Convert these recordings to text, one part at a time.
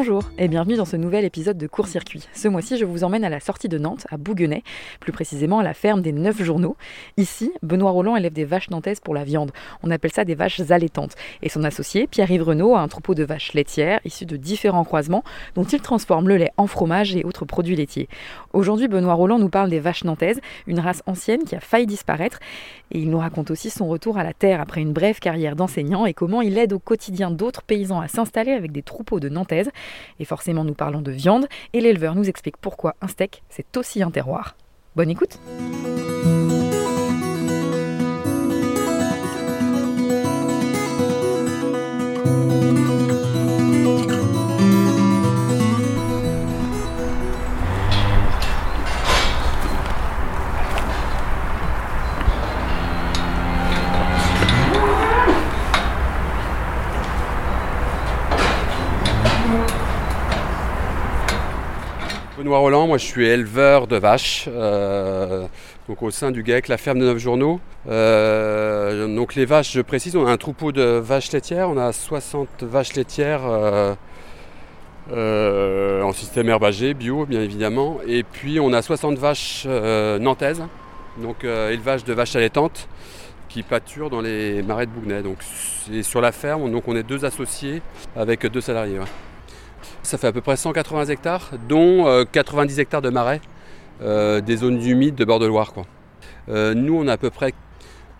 Bonjour et bienvenue dans ce nouvel épisode de Court Circuit. Ce mois-ci, je vous emmène à la sortie de Nantes, à Bouguenais, plus précisément à la ferme des Neuf Journaux. Ici, Benoît Roland élève des vaches nantaises pour la viande. On appelle ça des vaches allaitantes. Et son associé, Pierre-Yves Renaud, a un troupeau de vaches laitières issues de différents croisements dont il transforme le lait en fromage et autres produits laitiers. Aujourd'hui, Benoît Roland nous parle des vaches nantaises, une race ancienne qui a failli disparaître. Et il nous raconte aussi son retour à la terre après une brève carrière d'enseignant et comment il aide au quotidien d'autres paysans à s'installer avec des troupeaux de nantaises. Et forcément, nous parlons de viande et l'éleveur nous explique pourquoi un steak, c'est aussi un terroir. Bonne écoute! Roland, moi je suis éleveur de vaches euh, donc au sein du GAEC, la ferme de neuf journaux. Euh, donc les vaches, je précise, on a un troupeau de vaches laitières, on a 60 vaches laitières euh, en système herbagé, bio bien évidemment, et puis on a 60 vaches nantaises, donc élevage de vaches allaitantes qui pâturent dans les marais de Bougnay. Donc sur la ferme, donc on est deux associés avec deux salariés. Ça fait à peu près 180 hectares, dont 90 euh, hectares de marais, euh, des zones humides de bord de Loire. Euh, nous, on a à peu près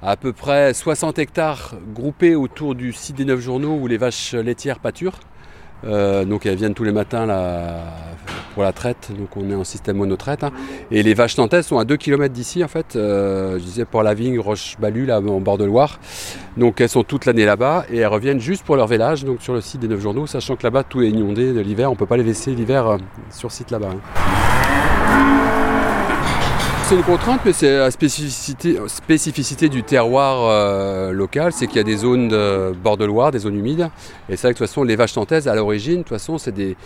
à peu près 60 hectares groupés autour du site des 9 journaux où les vaches laitières pâturent. Donc elles viennent tous les matins là, pour la traite, donc on est en système monotraite. Hein. Et les vaches nantaises sont à 2 km d'ici en fait, je disais pour la vigne Roche-Balu là en bord de Loire. Donc elles sont toute l'année là-bas et elles reviennent juste pour leur vélage, donc sur le site des 9 journaux, sachant que là-bas tout est inondé de l'hiver, on ne peut pas les laisser l'hiver euh, sur site là-bas. Hein c'est une contrainte, mais c'est la spécificité, du terroir euh, local, c'est qu'il y a des zones de bord de Loire, des zones humides. Et c'est vrai que de toute façon, les vaches tantaises, à l'origine, de toute façon, c'est des,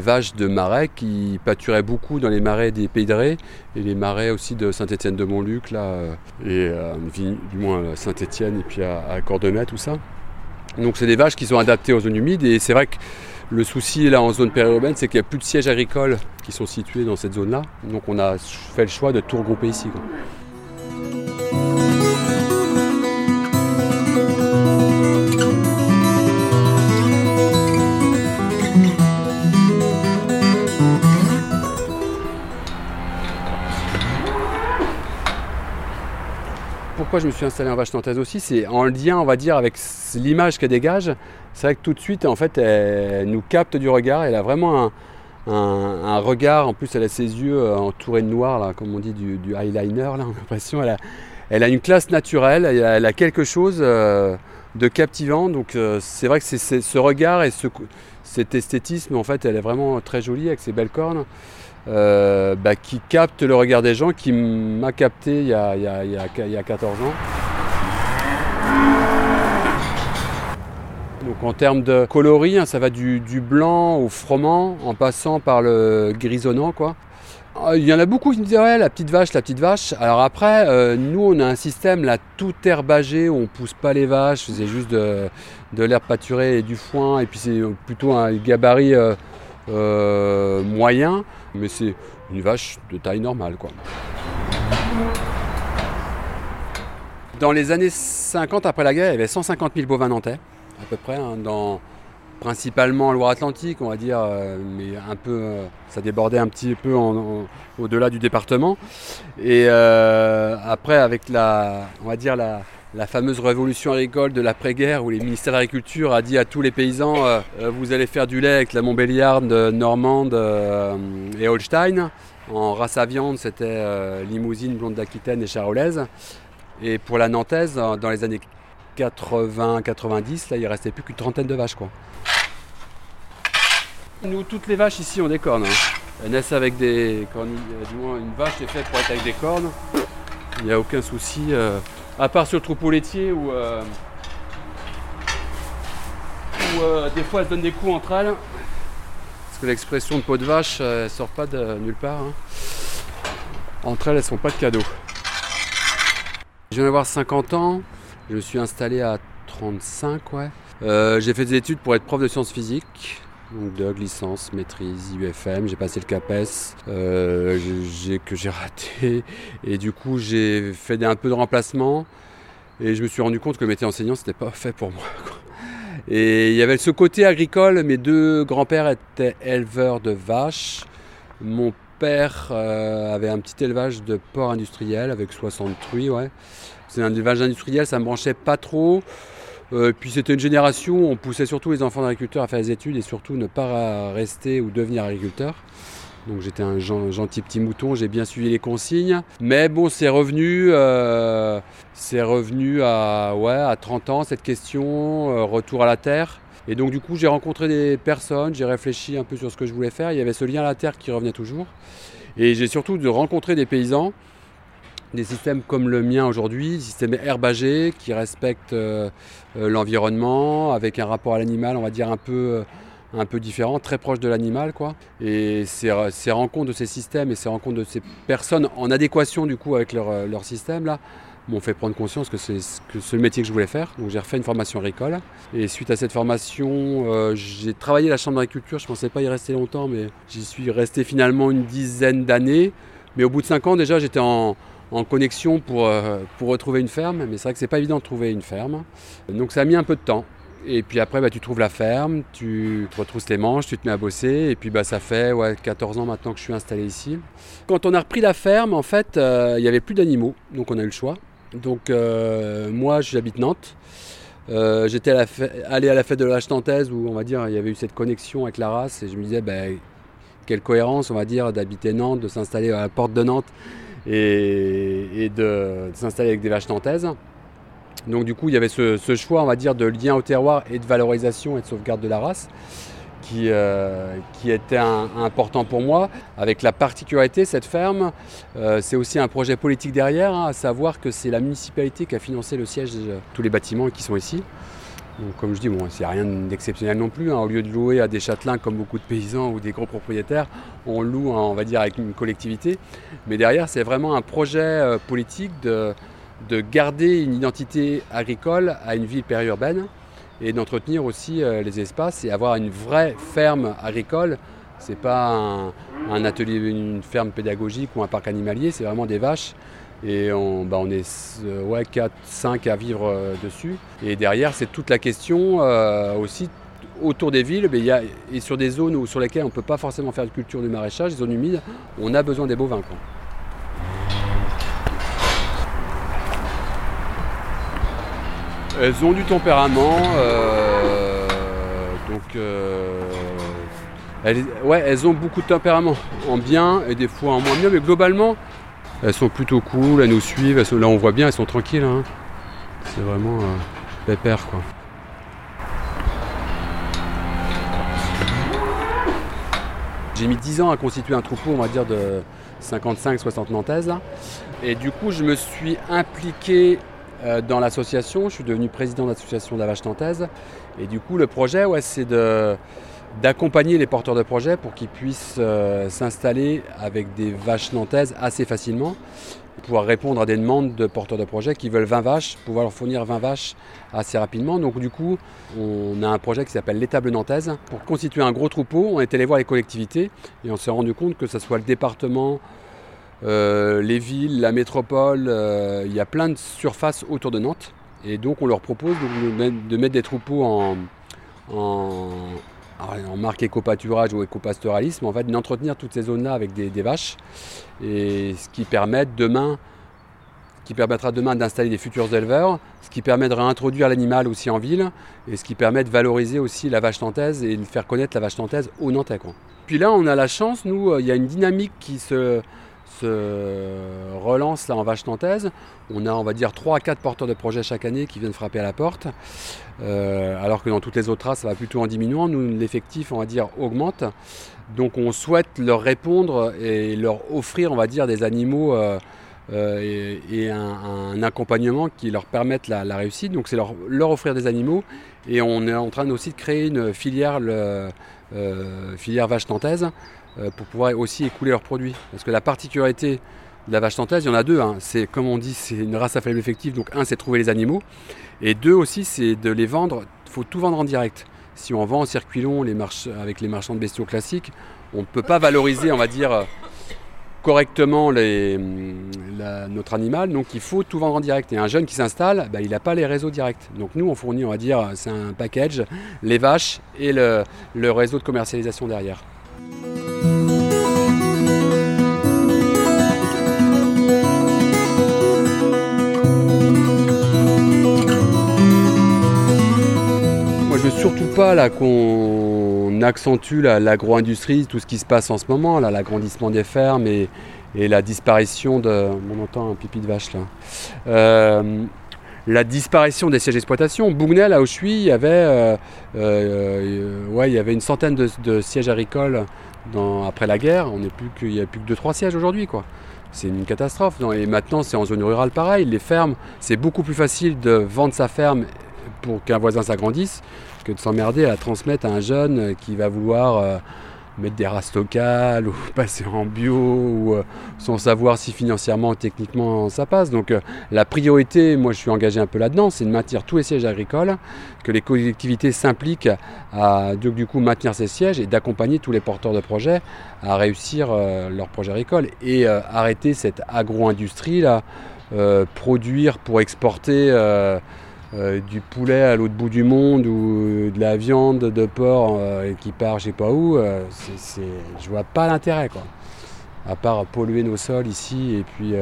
vaches de marais qui pâturaient beaucoup dans les marais des Pays de Ré et les marais aussi de Saint-Étienne-de-Montluc, là, euh, et euh, du moins Saint-Étienne et puis à, à tout ça. Donc c'est des vaches qui sont adaptées aux zones humides et c'est vrai que le souci là en zone périurbaine, c'est qu'il n'y a plus de sièges agricoles qui sont situés dans cette zone-là. Donc on a fait le choix de tout regrouper ici. Je me suis installé en vache nantaise aussi, c'est en lien, on va dire, avec l'image qu'elle dégage. C'est vrai que tout de suite, en fait, elle nous capte du regard. Elle a vraiment un, regard. En plus, elle a ses yeux euh, entourés de noir, là, comme on dit, du, eyeliner. Là, on a l'impression. Elle a, elle a une classe naturelle. Elle a, quelque chose euh, de captivant. Donc, euh, c'est vrai que c'est ce regard et cet esthétisme, en fait, elle est vraiment très jolie avec ses belles cornes. Euh, bah, qui capte le regard des gens, qui m'a capté il y, a, il, y a, 14 ans. Donc en termes de coloris, hein, ça va du, blanc au froment en passant par le grisonnant. Quoi. Ah, il y en a beaucoup qui me disent ouais, la petite vache, la petite vache. Alors après, euh, nous on a un système là tout herbagé où on pousse pas les vaches, c'est juste de, l'herbe pâturée et du foin et puis c'est plutôt un gabarit euh, moyen mais c'est une vache de taille normale. Quoi. Dans les années 50, après la guerre, il y avait 150 000 bovins nantais, à peu près, hein, dans, principalement en Loire-Atlantique, on va dire, euh, mais un peu, euh, ça débordait un petit peu au-delà du département. Et euh, après, avec la, on va dire la, fameuse révolution agricole de l'après-guerre où les ministères de l'Agriculture a dit à tous les paysans vous allez faire du lait avec la Montbéliarde, Normande et Holstein. En race à viande, c'était limousine, blonde d'Aquitaine et charolaise. Et pour la nantaise, dans les années 80-90, là, il restait plus qu'une trentaine de vaches. Quoi. Nous, toutes les vaches ici ont des cornes. Hein. Elles naissent avec des cornes. Du moins, une vache est faite pour être avec des cornes. Il n'y a aucun souci. À part sur le troupeau laitier où, euh, euh, des fois elles donnent des coups entre elles. Parce que l'expression de peau de vache, euh, elle sort pas de nulle part. Hein. Entre elles, elles sont pas de cadeaux. Je viens d'avoir 50 ans. Je me suis installé à 35, ouais. j'ai fait des études pour être prof de sciences physiques. donc de licence, maîtrise, UFM, j'ai passé le CAPES euh, que j'ai raté et du coup j'ai fait un peu de remplacement et je me suis rendu compte que le métier enseignant c'était pas fait pour moi. Et il y avait ce côté agricole, mes deux grands-pères étaient éleveurs de vaches, mon père euh, avait un petit élevage de porc industriel avec 60 truies, ouais. C'est un élevage industriel, ça me branchait pas trop. Euh, puis c'était une génération où on poussait surtout les enfants d'agriculteurs à faire des études et surtout ne pas rester ou devenir agriculteur. Donc j'étais un gentil petit mouton, j'ai bien suivi les consignes. Mais bon, c'est revenu, euh, revenu à, ouais, à 30 ans cette question, retour à la terre. Et donc du coup j'ai rencontré des personnes, j'ai réfléchi un peu sur ce que je voulais faire. Il y avait ce lien à la terre qui revenait toujours. Et j'ai surtout de rencontrer des paysans des systèmes comme le mien aujourd'hui, système herbagé qui respecte euh, euh, l'environnement avec un rapport à l'animal, on va dire un peu, euh, un peu différent, très proche de l'animal quoi. Et ces, rencontres de ces systèmes et ces rencontres de ces personnes en adéquation du coup avec leur, leur système là m'ont fait prendre conscience que c'est le métier que je voulais faire. Donc j'ai refait une formation agricole. Et suite à cette formation, j'ai travaillé à la chambre d'agriculture. Je ne pensais pas y rester longtemps, mais j'y suis resté finalement une dizaine d'années. Mais au bout de cinq ans déjà, j'étais en, connexion pour, euh, pour retrouver une ferme. Mais c'est vrai que c'est pas évident de trouver une ferme. Donc ça a mis un peu de temps. Et puis après, bah, tu trouves la ferme, tu retrousses les manches, tu te mets à bosser. Et puis bah, ça fait ouais, 14 ans maintenant que je suis installé ici. Quand on a repris la ferme, en fait, euh, il n'y avait plus d'animaux. Donc on a eu le choix. Donc euh, moi, j'habite Nantes. J'étais allé à la fête de la vache nantaise où on va dire il y avait eu cette connexion avec la race et je me disais ben, quelle cohérence on va dire d'habiter Nantes, de s'installer à la porte de Nantes et, de, s'installer avec des vaches nantaises. Donc du coup, il y avait ce, choix, on va dire, de lien au terroir et de valorisation et de sauvegarde de la race qui, euh, qui était important pour moi. Avec la particularité, cette ferme, euh, c'est aussi un projet politique derrière, hein, à savoir que c'est la municipalité qui a financé le siège de tous les bâtiments qui sont ici comme je dis, bon, c'est rien d'exceptionnel non plus. Hein. Au lieu de louer à des châtelains comme beaucoup de paysans ou des gros propriétaires, on loue, hein, on va dire, avec une collectivité. Mais derrière, c'est vraiment un projet euh, politique de, garder une identité agricole à une ville périurbaine et d'entretenir aussi euh, les espaces et avoir une vraie ferme agricole. Ce n'est pas un, atelier, une ferme pédagogique ou un parc animalier, c'est vraiment des vaches et on, bah, est euh, ouais, 4, 5 à vivre euh, dessus. Et derrière, c'est toute la question euh, aussi autour des villes y a, et sur des zones sur lesquelles on ne peut pas forcément faire de culture du maraîchage, des zones humides, on a besoin des bovins. Elles ont du tempérament, donc elles, ouais, elles ont beaucoup de tempérament en bien et des fois en moins bien, mais globalement, elles sont plutôt cool, elles nous suivent. là, on voit bien, elles sont tranquilles. Hein. C'est vraiment euh, pépère, quoi. J'ai mis 10 ans à constituer un troupeau, on va dire, de 55-60 Nantaises. Et du coup, je me suis impliqué euh, dans l'association. Je suis devenu président de l'association de la vache nantaise. Et du coup, le projet, ouais, c'est de d'accompagner les porteurs de projets pour qu'ils puissent euh, s'installer avec des vaches nantaises assez facilement, pouvoir répondre à des demandes de porteurs de projets qui veulent 20 vaches, pouvoir leur fournir 20 vaches assez rapidement. Donc du coup, on a un projet qui s'appelle l'étable nantaise. Pour constituer un gros troupeau, on est allé voir les collectivités et on s'est rendu compte que ce soit le département, euh, les villes, la métropole, euh, il y a plein de surfaces autour de Nantes. Et donc on leur propose de, mettre des troupeaux en, en marque éco-pâturage ou éco-pastoralisme, en fait, d'entretenir toutes ces zones-là avec des, vaches, et ce qui permettra demain d'installer des futurs éleveurs, ce qui permet de réintroduire l'animal aussi en ville, et ce qui permet de valoriser aussi la vache nantaise et de faire connaître la vache nantaise aux Nantais. Puis là, on a la chance, nous, euh, il y a une dynamique qui se, se relance là en vache nantaise. On a, on va dire, 3 à 4 porteurs de projets chaque année qui viennent frapper à la porte. Euh, alors que dans toutes les autres races, ça va plutôt en diminuant. Nous, l'effectif, on va dire, augmente. Donc on souhaite leur répondre et leur offrir, on va dire, des animaux euh, euh, et, un, accompagnement qui leur permettent la, réussite. Donc c'est leur, leur, offrir des animaux. Et on est en train aussi de créer une filière, filière vache nantaise pour pouvoir aussi écouler leurs produits. Parce que la particularité de la vache nantaise, il y en a deux. Hein. C'est comme on dit, c'est une race à faible effectif. Donc un, c'est trouver les animaux. Et deux aussi, c'est de les vendre. Il faut tout vendre en direct. si on vend en circuit long avec les marchands de bestiaux classiques, on ne peut pas valoriser, on va dire, correctement notre animal. Donc il faut tout vendre en direct. Et un jeune qui s'installe, bah, il n'a pas les réseaux directs. Donc nous, on fournit, on va dire, c'est un package, les vaches et le réseau de commercialisation derrière. Pas là qu'on accentue l'agro-industrie, tout ce qui se passe en ce moment, l'agrandissement des fermes et, la disparition de. On entend un pipi de vache là. Euh, la disparition des sièges d'exploitation. Bougnay, là où je suis, il y avait, euh, euh, ouais, il y avait une centaine de, sièges agricoles après la guerre. On plus n'y a plus que 2-3 sièges aujourd'hui. quoi. C'est une catastrophe. Et maintenant, c'est en zone rurale pareil. Les fermes, c'est beaucoup plus facile de vendre sa ferme pour qu'un voisin s'agrandisse que de s'emmerder à transmettre à un jeune qui va vouloir euh, mettre des races locales ou passer en bio ou euh, sans savoir si financièrement techniquement ça passe. Donc euh, la priorité, moi je suis engagé un peu là-dedans, c'est de maintenir tous les sièges agricoles, que les collectivités s'impliquent à du coup maintenir ces sièges et d'accompagner tous les porteurs de projets à réussir leurs projets agricoles et arrêter cette agro-industrie là, produire pour exporter euh, du poulet à l'autre bout du monde ou de la viande de porc euh, qui part je sais pas où, euh, je vois pas l'intérêt quoi. À part polluer nos sols ici et puis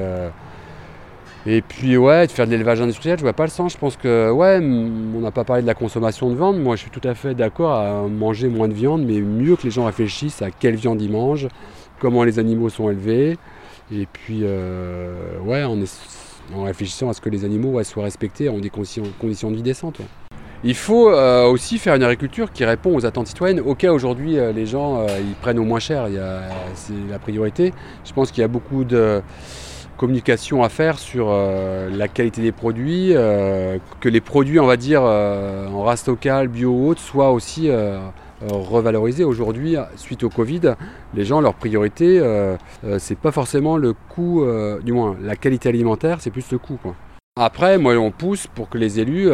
et puis ouais, de faire de l'élevage industriel, je vois pas le sens. Je pense que ouais, on n'a pas parlé de la consommation de viande. Moi, je suis tout à fait d'accord à manger moins de viande, mais mieux que les gens réfléchissent à quelle viande ils mangent, comment les animaux sont élevés, et puis ouais, on est en réfléchissant à ce que les animaux soient respectés en des conditions, de vie décentes. Il faut euh, aussi faire une agriculture qui répond aux attentes citoyennes. Ok, aujourd'hui, euh, les gens, euh, ils prennent au moins cher, c'est la priorité. Je pense qu'il y a beaucoup de communication à faire sur la qualité des produits, que les produits, on va dire, en race locale, bio ou autre, soient aussi revaloriser. Aujourd'hui, suite au Covid, les gens, leur priorité, euh, euh, c'est pas forcément le coût, du moins la qualité alimentaire, c'est plus le coût. Après, moi, on pousse pour que les élus,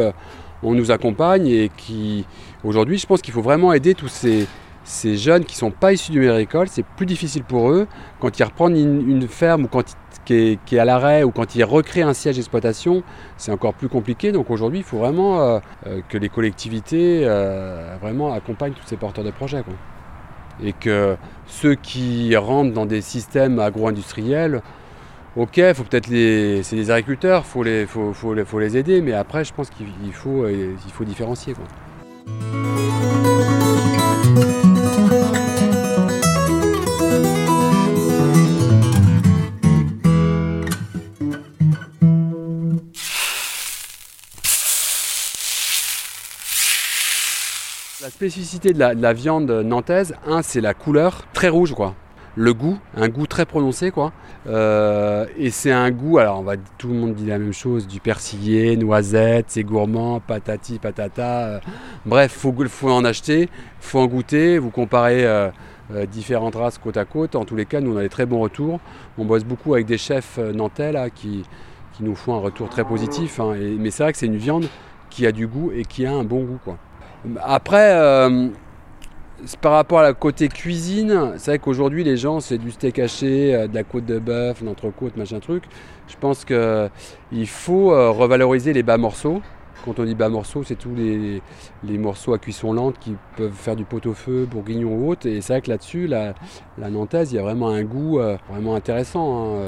on nous accompagne et qui, aujourd'hui, je pense qu'il faut vraiment aider tous ces, ces jeunes qui ne sont pas issus du agricole, c'est plus difficile pour eux quand ils reprennent une, ferme ou quand qui est, à l'arrêt ou quand ils recréent un siège d'exploitation, c'est encore plus compliqué. Donc aujourd'hui, il faut vraiment euh, euh, que les collectivités euh, vraiment accompagnent tous ces porteurs de projets. Et que ceux qui rentrent dans des systèmes agro-industriels, ok, faut peut-être les, c'est des agriculteurs, il faut les, faut, faut, faut, les aider, mais après, je pense qu'il faut, il faut différencier. Spécificité de la, viande nantaise, un, c'est la couleur très rouge, quoi. Le goût, un goût très prononcé, quoi. Euh, et c'est un goût, alors on va, tout le monde dit la même chose, du persillé, noisette, c'est gourmand, patati, patata. Euh, bref, faut, faut en acheter, faut en goûter. Vous comparez euh, différentes races côte à côte. En tous les cas, nous on a des très bons retours. On bosse beaucoup avec des chefs nantais qui, qui nous font un retour très positif. Hein. mais c'est vrai que c'est une viande qui a du goût et qui a un bon goût, quoi. Après, euh, par rapport à la côté cuisine, c'est vrai qu'aujourd'hui les gens c'est du steak haché, euh, de la côte de bœuf, l'entrecôte, machin truc. Je pense qu'il faut euh, revaloriser les bas morceaux. Quand on dit bas morceaux, c'est tous les, morceaux à cuisson lente qui peuvent faire du pot-au-feu, bourguignon ou autre. Et c'est vrai que là-dessus, la, nantaise, il y a vraiment un goût vraiment intéressant. Hein,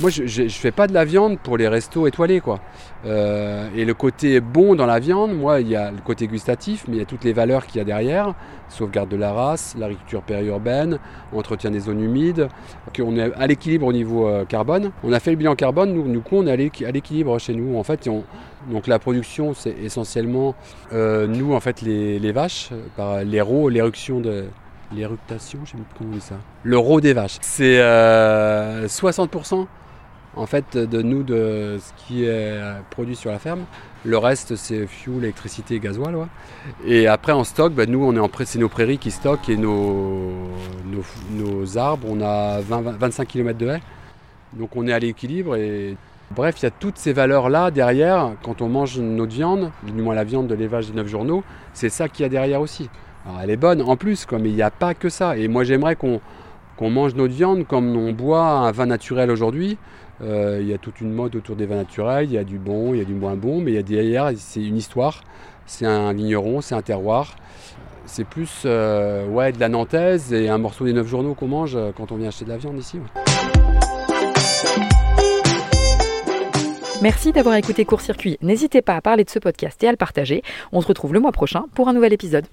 moi, je, ne fais pas de la viande pour les restos étoilés, quoi. Euh, et le côté bon dans la viande, moi, il y a le côté gustatif, mais il y a toutes les valeurs qu'il y a derrière sauvegarde de la race, l'agriculture périurbaine, entretien des zones humides. On est à l'équilibre au niveau euh, carbone. On a fait le bilan carbone, nous, nous on est à l'équilibre chez nous. En fait, donc la production, c'est essentiellement euh, nous, en fait, les, vaches, par l'héros, l'éruption de l'éructation, je sais pas comment on dit ça. Le des vaches. C'est 60% en fait de nous de ce qui est produit sur la ferme. Le reste c'est fuel, électricité, gasoil. Et après en stock, ben, nous on est en c'est nos prairies qui stockent et nos, arbres. On a 25 km de haies. Donc on est à l'équilibre et bref, il y a toutes ces valeurs-là derrière quand on mange notre viande, du moins la viande de l'élevage des 9 journaux, c'est ça qu'il y a derrière aussi. Alors elle est bonne en plus, mais il n'y a pas que ça. Et moi j'aimerais qu'on mange notre viande comme on boit un vin naturel aujourd'hui. Euh, il y a toute une mode autour des vins naturels, il y a du bon, il y a du moins bon, mais il y a derrière, c'est une histoire, c'est un vigneron, c'est un terroir. C'est plus euh, ouais, de la nantaise et un morceau des 9 journaux qu'on mange euh, quand on vient acheter de la viande ici. Merci d'avoir écouté Court Circuit. N'hésitez pas à parler de ce podcast et à le partager. On se retrouve le mois prochain pour un nouvel épisode.